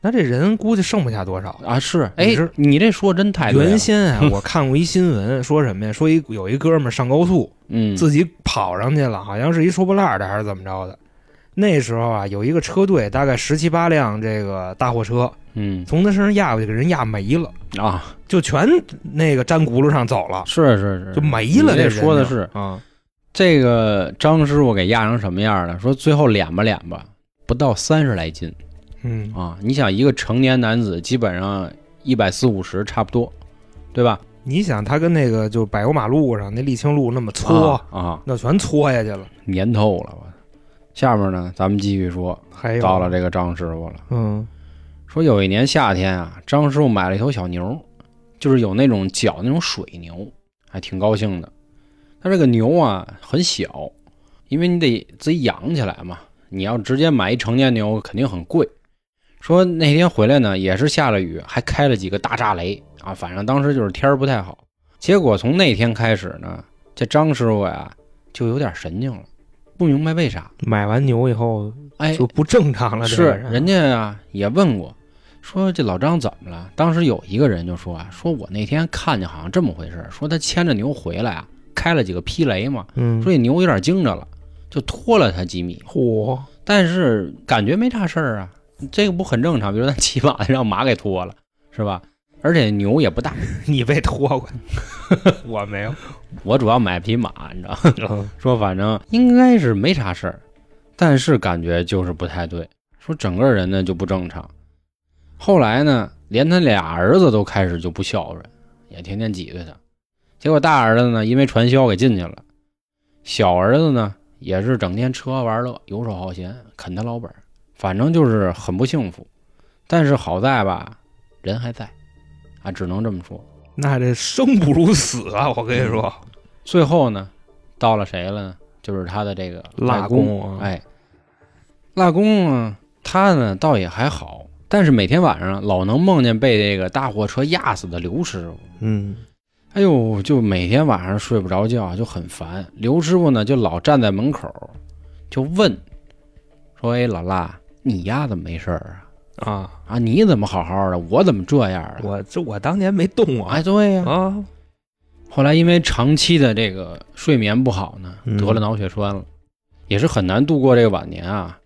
S2: 那这人估计剩不下多少。
S1: 啊！是，哎
S2: 你
S1: 这说真太
S2: 原先啊，我看过一新闻，说什么呀？说一有一哥们儿上高速，
S1: 嗯
S2: 自己跑上去了，好像是一收破烂的还是怎么着的。那时候啊，有一个车队，大概十七八辆这个大货车，
S1: 嗯
S2: 从他身上压过去，给人压没了，
S1: 啊，
S2: 就全那个粘轱辘上走了，
S1: 是是是，
S2: 就没了。
S1: 这说的
S2: 是啊，
S1: 这个张师傅给压成什么样了？说最后敛吧敛吧，不到三十来斤
S2: 嗯，
S1: 啊！你想一个成年男子，基本上一百四五十差不多，对吧？
S2: 你想他跟那个就柏油马路上那沥青路那么搓，
S1: 啊啊，
S2: 那全搓下去了。
S1: 粘透了我。下面呢，咱们继续说，
S2: 还有
S1: 到了这个张师傅了。
S2: 嗯
S1: 说有一年夏天啊，张师傅买了一头小牛，就是有那种脚那种水牛，还挺高兴的。他这个牛啊很小，因为你得自己养起来嘛。你要直接买一成年牛，肯定很贵。说那天回来呢，也是下了雨，还开了几个大炸雷啊。反正当时就是天儿不太好。结果从那天开始呢，这张师傅呀就有点神经了，不明白为啥。
S2: 买完牛以后
S1: 哎，
S2: 就不正常了。这
S1: 是人家啊也问过，说这老张怎么了？当时有一个人就说啊，说我那天看见好像这么回事，说他牵着牛回来啊，开了几个劈雷嘛，
S2: 嗯，
S1: 说这牛有点惊着了，就拖了他几米，
S2: 嚯，
S1: 但是感觉没啥事儿啊，这个不很正常？比如咱骑马 让马给拖了，是吧？而且牛也不大。
S2: 你被拖过，我没有。
S1: 我主要买匹马，你知道吗？说反正应该是没啥事儿，但是感觉就是不太对，说整个人呢就不正常。后来呢，连他俩儿子都开始就不孝顺，也天天挤兑他。结果大儿子呢，因为传销给进去了，小儿子呢也是整天吃喝玩乐，游手好闲，啃他老本儿，反正就是很不幸福。但是好在吧，人还在，啊，只能这么说。
S2: 那这生不如死啊！我跟你说，
S1: 最后呢，到了谁了呢？就是他的这个
S2: 腊
S1: 公。哎，腊公啊，他呢倒也还好，但是每天晚上老能梦见被这个大货车压死的刘师傅。
S2: 嗯，
S1: 哎呦，就每天晚上睡不着觉，就很烦。刘师傅呢，就老站在门口，就问说：“哎，老腊，你丫怎么没事儿啊？
S2: 啊，
S1: 啊，你怎么好好的，我怎么这样啊？”
S2: 我这我当年没动啊
S1: 哎，对呀、
S2: 啊，
S1: 后来因为长期的这个睡眠不好呢，
S2: 嗯
S1: 得了脑血栓了，也是很难度过这个晚年啊。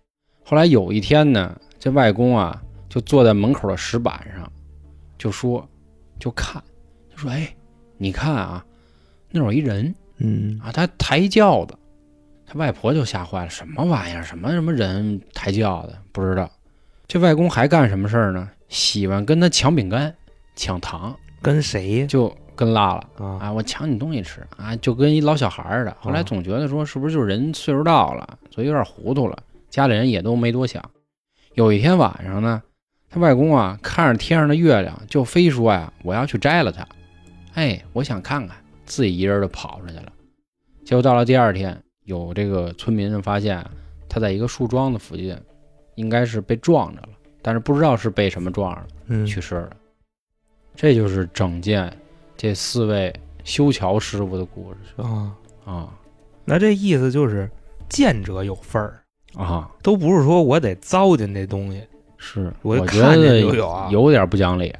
S1: 后来有一天呢，这外公啊就坐在门口的石板上，就说，就看，就说：“哎，你看啊，那有一人
S2: 嗯
S1: 啊，他抬轿子。”他外婆就吓坏了，什么玩意儿？什么什么人抬轿子？不知道。这外公还干什么事儿呢？喜欢跟他抢饼干、抢糖，
S2: 跟谁呀？
S1: 就跟辣了。
S2: 啊，
S1: 啊，我抢你东西吃啊，就跟一老小孩儿似的。后来
S2: 哦
S1: 总觉得说，是不是就是人岁数到了，所以有点糊涂了，家里人也都没多想。有一天晚上呢，他外公啊看着天上的月亮，就非说呀，我要去摘了它。哎，我想看看，自己一人就跑出去了。结果到了第二天，有这个村民发现啊他在一个树桩子附近，应该是被撞着了，但是不知道是被什么撞着了。
S2: 嗯
S1: 去世了。这就是整件这四位修桥师傅的故事
S2: 啊，
S1: 啊
S2: 那这意思就是见者有份儿，
S1: 啊！
S2: 都不是说我得糟践这东西。
S1: 是，
S2: 我
S1: 觉得
S2: 有啊
S1: 有点不讲理，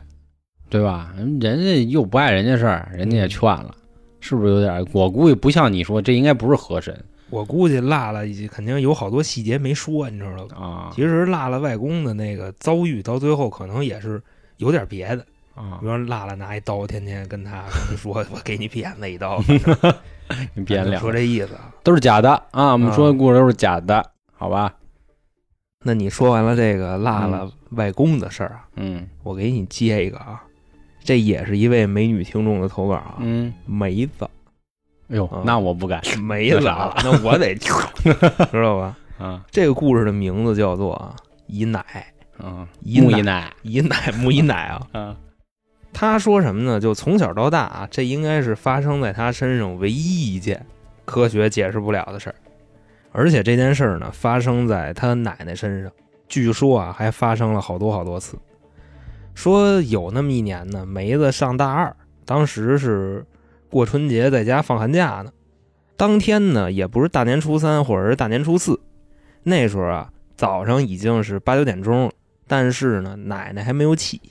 S1: 对吧？人家又不碍人家事儿，人家也劝了，是不是有点？我估计不像你说，这应该不是河神
S2: 我估计辣辣已经肯定有好多细节没说，你知道吧？
S1: 啊
S2: 其实辣辣外公的那个遭遇，到最后可能也是有点别的。
S1: 啊
S2: 比！如说辣辣拿一刀，天天跟他说：“我给你扁了一刀。
S1: 你”别聊
S2: 说，这意思啊。
S1: 都是假的啊！我们说的故事都是假的，好吧？
S2: 那你说完了这个辣辣外公的事儿啊，
S1: 嗯
S2: 我给你接一个啊，这也是一位美女听众的投稿啊，
S1: 嗯，
S2: 梅子，
S1: 哎呦
S2: 啊，
S1: 那我不敢
S2: 梅子啊，那我得 知道吧？
S1: 啊
S2: 这个故事的名字叫做啊，姨奶，
S1: 嗯！
S2: 姨奶
S1: 木一奶
S2: 姨奶木姨奶啊。
S1: 嗯
S2: 他说什么呢？就从小到大啊，这应该是发生在他身上唯一一件科学解释不了的事儿，而且这件事儿呢，发生在他奶奶身上，据说啊，还发生了好多好多次。说有那么一年呢，梅子上大二，当时是过春节，在家放寒假呢。当天呢，也不是大年初三或者是大年初四，那时候啊，早上已经是八九点钟了，但是呢，奶奶还没有起。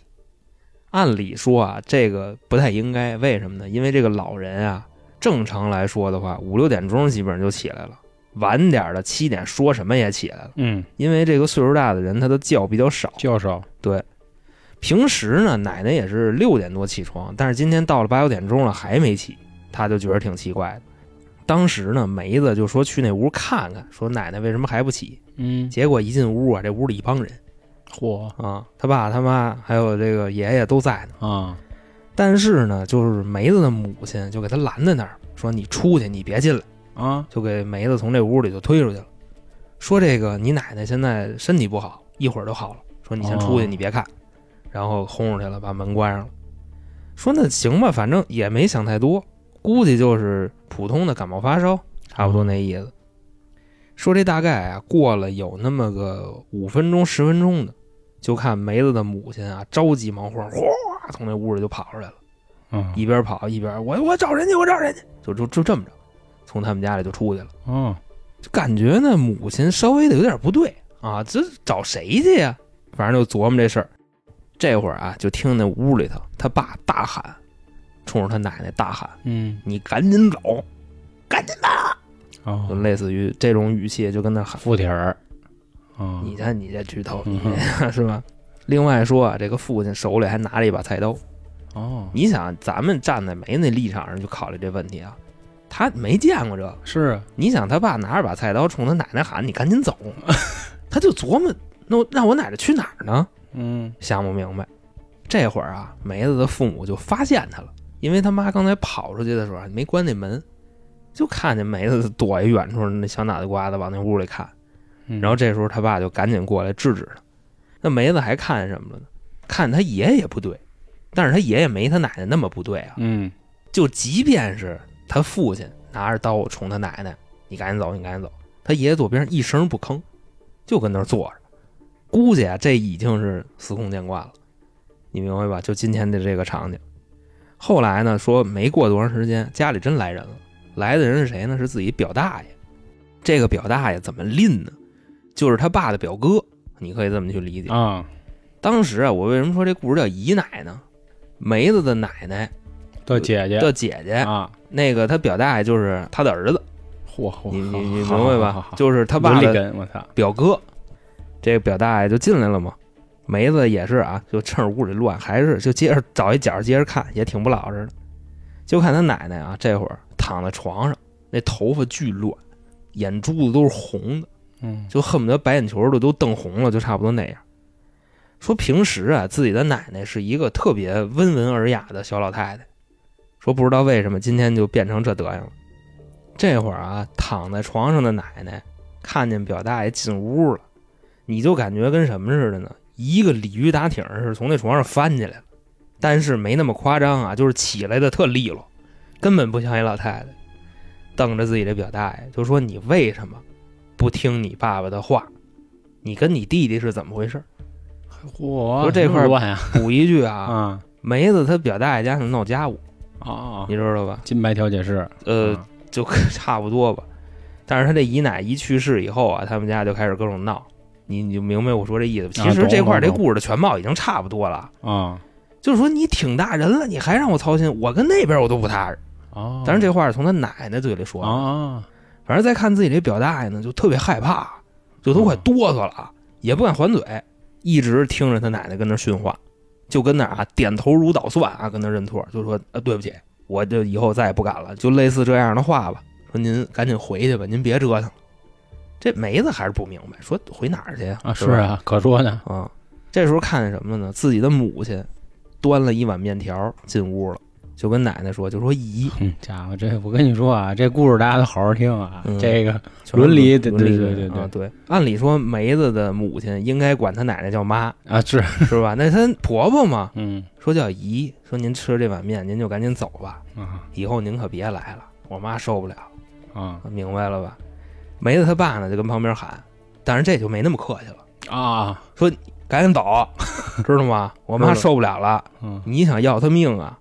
S2: 按理说啊，这个不太应该，为什么呢？因为这个老人啊，正常来说的话，五六点钟基本上就起来了，晚点的七点说什么也起来了。
S1: 嗯，
S2: 因为这个岁数大的人，他的觉比较少。
S1: 教授
S2: 平时呢，奶奶也是六点多起床，但是今天到了八九点钟了还没起，他就觉得挺奇怪的。当时呢，梅子就说去那屋看看，说奶奶为什么还不起？
S1: 嗯，
S2: 结果一进屋啊，这屋里一帮人
S1: 嚯
S2: 啊，他爸他妈还有这个爷爷都在呢。
S1: 啊
S2: 但是呢，就是梅子的母亲就给他拦在那儿，说你出去，你别进来，
S1: 啊
S2: 就给梅子从这屋里就推出去了。说这个你奶奶现在身体不好，一会儿就好了。说你先出去，
S1: 哦
S2: 你别看，然后轰出去了，把门关上了。说那行吧，反正也没想太多，估计就是普通的感冒发烧，差不多那意思。说这大概啊，过了有那么个五分钟、十分钟的，就看梅子的母亲啊，着急忙慌，哗从那屋里就跑出来了。
S1: 嗯
S2: 一边跑一边我我找人去，我找人去，就就就这么着，从他们家里就出去了。
S1: 嗯
S2: 就感觉呢，母亲稍微的有点不对啊，这找谁去呀？反正就琢磨这事儿。这会儿啊，就听那屋里头他爸大喊，冲着他奶奶大喊
S1: 嗯：“
S2: 你赶紧走，赶紧的！”
S1: 哦
S2: 就类似于这种语气，就跟那喊
S1: 附体儿啊，
S2: 你看你这剧透，是吧？另外说啊，这个父亲手里还拿着一把菜刀，
S1: 哦，
S2: 你想，咱们站在没那立场上去考虑这问题啊，他没见过这个。
S1: 是啊，
S2: 你想，他爸拿着把菜刀冲他奶奶喊：“你赶紧走！” 他就琢磨，那我让我奶奶去哪儿呢？
S1: 嗯
S2: 想不明白。这会儿啊，梅子的父母就发现他了，因为他妈刚才跑出去的时候啊没关那门，就看见梅子躲一远处那小脑袋瓜子往那屋里看。
S1: 嗯，
S2: 然后这时候他爸就赶紧过来制止他。那梅子还看什么了呢？看他爷爷不对，但是他爷爷没他奶奶那么不对啊。
S1: 嗯
S2: 就即便是他父亲拿着刀冲他奶奶：“你赶紧走，你赶紧走。”他爷爷左边上一声不吭，就跟那儿坐着。估计啊，这已经是司空见惯了，你明白吧？就今天的这个场景。后来呢，说没过多长时间，家里真来人了。来的人是谁呢？是自己表大爷。这个表大爷怎么吝呢？就是他爸的表哥，你可以这么去理解。
S1: 啊，
S2: 当时啊，我为什么说这故事叫姨奶呢？梅子的奶奶
S1: 的姐姐
S2: 的姐姐，
S1: 啊，
S2: 那个他表大爷就是他的儿子，
S1: 嚯嚯，
S2: 你你你明白吧？就是他爸的表哥。这个表大爷就进来了嘛，梅子也是啊，就趁着屋里乱，还是就接着找一角接着看，也挺不老实的。就看他奶奶啊，这会儿躺在床上，那头发巨乱，眼珠子都是红的，
S1: 嗯
S2: 就恨不得白眼球都都瞪红了，就差不多那样。说平时啊，自己的奶奶是一个特别温文尔雅的小老太太，说不知道为什么今天就变成这德行了。这会儿啊，躺在床上的奶奶看见表大爷进屋了，你就感觉跟什么似的呢？一个鲤鱼打挺似的从那床上翻起来了，但是没那么夸张啊，就是起来的特利落，根本不像一老太太。瞪着自己的表大爷就说：“你为什么不听你爸爸的话？你跟你弟弟是怎么回事？”
S1: 嚯，
S2: 说这块儿补一句啊，
S1: 啊
S2: 梅子他表大爷家是闹家务，
S1: 啊，
S2: 你知道吧？
S1: 金牌调解室，
S2: 呃，
S1: 啊
S2: 就 差不多吧。但是他这姨奶一去世以后啊，他们家就开始各种闹。你你就明白我说这意思？其实这块这故事的全貌已经差不多了。
S1: 啊
S2: 就是说你挺大人了，你还让我操心，我跟那边我都不踏实。
S1: 啊，
S2: 但是这话是从他奶奶嘴里说的，
S1: 啊
S2: 反正再看自己这表大爷呢，就特别害怕，就都快哆嗦了啊，也不敢还嘴，一直听着他奶奶跟那训话，就跟那啊点头如捣蒜啊，跟那认错，就说啊对不起，我就以后再也不敢了，就类似这样的话吧。说您赶紧回去吧，您别折腾了。这梅子还是不明白，说回哪儿去呀？
S1: 啊，
S2: 是
S1: 啊，可说呢，
S2: 啊，这时候看见什么了呢？自己的母亲端了一碗面条进屋了，就跟奶奶说，就说姨，
S1: 嗯，家伙，这我跟你说啊，这故事大家都好好听啊，
S2: 嗯
S1: 这个伦理对
S2: 伦理
S1: 对对对。
S2: 按理说梅子的母亲应该管她奶奶叫妈，
S1: 啊是，
S2: 是吧？那她婆婆嘛，
S1: 嗯
S2: 说叫姨，说您吃这碗面，您就赶紧走吧，
S1: 啊
S2: 以后您可别来了，我妈受不了，
S1: 啊
S2: 明白了吧？梅子他爸呢就跟旁边喊，但是这就没那么客气了，
S1: 啊，说
S2: 赶紧走，知道吗？我妈受不了了。
S1: 嗯
S2: 你想要他命啊？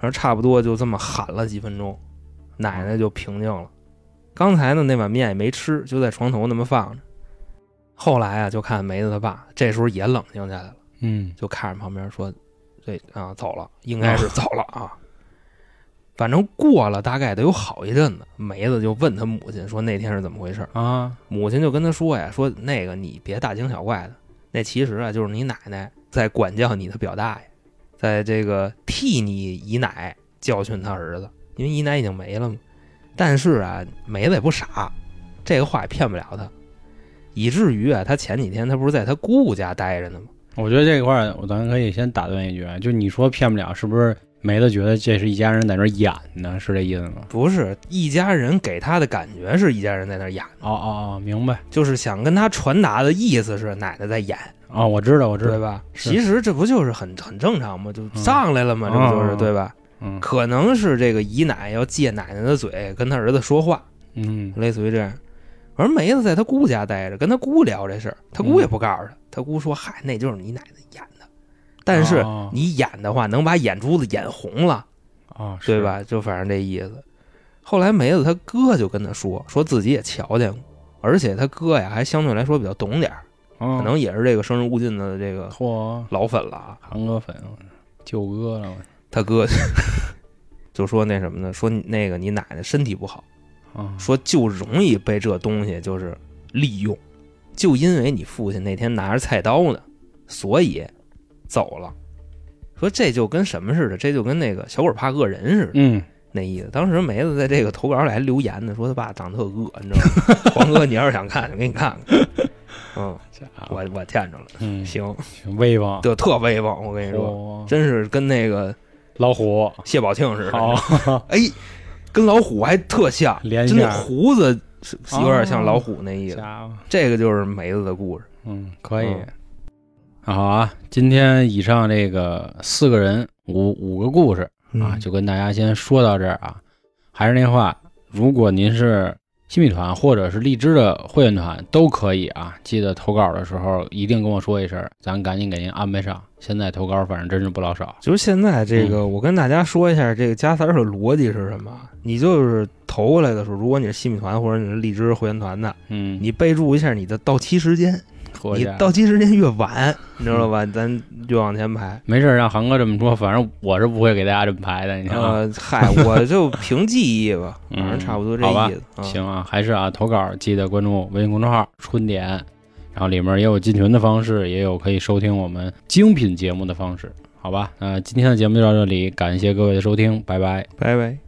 S2: 然后差不多就这么喊了几分钟，奶奶就平静了。刚才呢那碗面也没吃，就在床头那么放着。后来啊，就看梅子他爸这时候也冷静下来了，
S1: 嗯
S2: 就看着旁边说：“这啊走了，应该是走了啊。”反正过了大概得有好一阵子，梅子就问他母亲说那天是怎么回事。
S1: 啊
S2: 母亲就跟他说呀：“说那个你别大惊小怪的，那其实啊就是你奶奶在管教你的表大爷，在这个替你姨奶教训他儿子，因为姨奶已经没了嘛。但是啊，梅子也不傻，这个话也骗不了他，以至于啊，他前几天他不是在他姑姑家待着呢吗？
S1: 我觉得这一块儿，我咱可以先打断一句，啊就你说骗不了，是不是？梅子觉得这是一家人在那演呢，是这意思吗？
S2: 不是，一家人给他的感觉是一家人在那演，
S1: 哦哦哦，明白。
S2: 就是想跟他传达的意思是奶奶在演。
S1: 哦，我知道，我知道。
S2: 对吧？其实这不就是很很正常吗？就上来了嘛，
S1: 嗯
S2: 这不就是、
S1: 嗯
S2: 对吧？
S1: 嗯
S2: 可能是这个姨奶要借奶奶的嘴跟他儿子说话，
S1: 嗯
S2: 类似于这样。而梅子在他姑家待着，跟他姑聊这事儿，他姑也不告诉他，他姑说：“嗨，那就是你奶奶演的，但是
S1: 哦
S2: 你演的话能把眼珠子演红了，
S1: 啊，
S2: 对？吧？就反正这意思。”后来梅子他哥就跟他说，说自己也瞧见过，而且他哥呀还相对来说比较懂点儿，
S1: 可
S2: 可能也是这个生人勿近的这个，老粉了啊。
S1: 韩哥粉，舅哥了，
S2: 他哥 就说那什么呢？说那个你奶奶身体不好，说就容易被这东西就是利用，就因为你父亲那天拿着菜刀呢，所以走了。说这就跟什么似的，这就跟那个小鬼怕恶人似的
S1: 嗯，
S2: 那意思。当时梅子在这个投稿里还留言呢，说他爸长得特恶，你知道吗？黄哥，你要是想看，就给你看看。嗯，我我见着了，
S1: 嗯，
S2: 行，
S1: 挺威风，
S2: 对特威风，我跟你说，真是跟那个
S1: 老虎
S2: 谢宝庆似的。
S1: 好，
S2: 哎，跟老虎还特像，
S1: 连
S2: 真胡子有点像老虎那意思。这个就是梅子的故事。
S1: 嗯，可以
S2: 嗯。
S1: 好啊，今天以上这个四个人五五个故事
S2: 嗯
S1: 啊，就跟大家先说到这儿啊。还是那话，如果您是新米团或者是荔枝的会员团都可以啊，记得投稿的时候一定跟我说一声，咱赶紧给您安排上。现在投稿反正真是不老少。
S2: 就是现在这
S1: 嗯
S2: 个，我跟大家说一下，这个加塞尔的逻辑是什么？你就是投过来的时候，如果你是新米团或者你是荔枝会员团的，
S1: 嗯，
S2: 你备注一下你的到期时间，你到期时间越晚，你知道吧？咱越往前排。
S1: 没事儿让航哥这么说，反正我是不会给大家这么排的，你看
S2: 嗨，我就凭记忆吧，
S1: 嗯
S2: 反正差不多这
S1: 好吧
S2: 意思。啊
S1: 行啊，还是啊，投稿记得关注微信公众号“春点”，然后里面也有进群的方式，也有可以收听我们精品节目的方式，好吧？那今天的节目就到这里，感谢各位的收听，拜拜。
S2: 拜拜。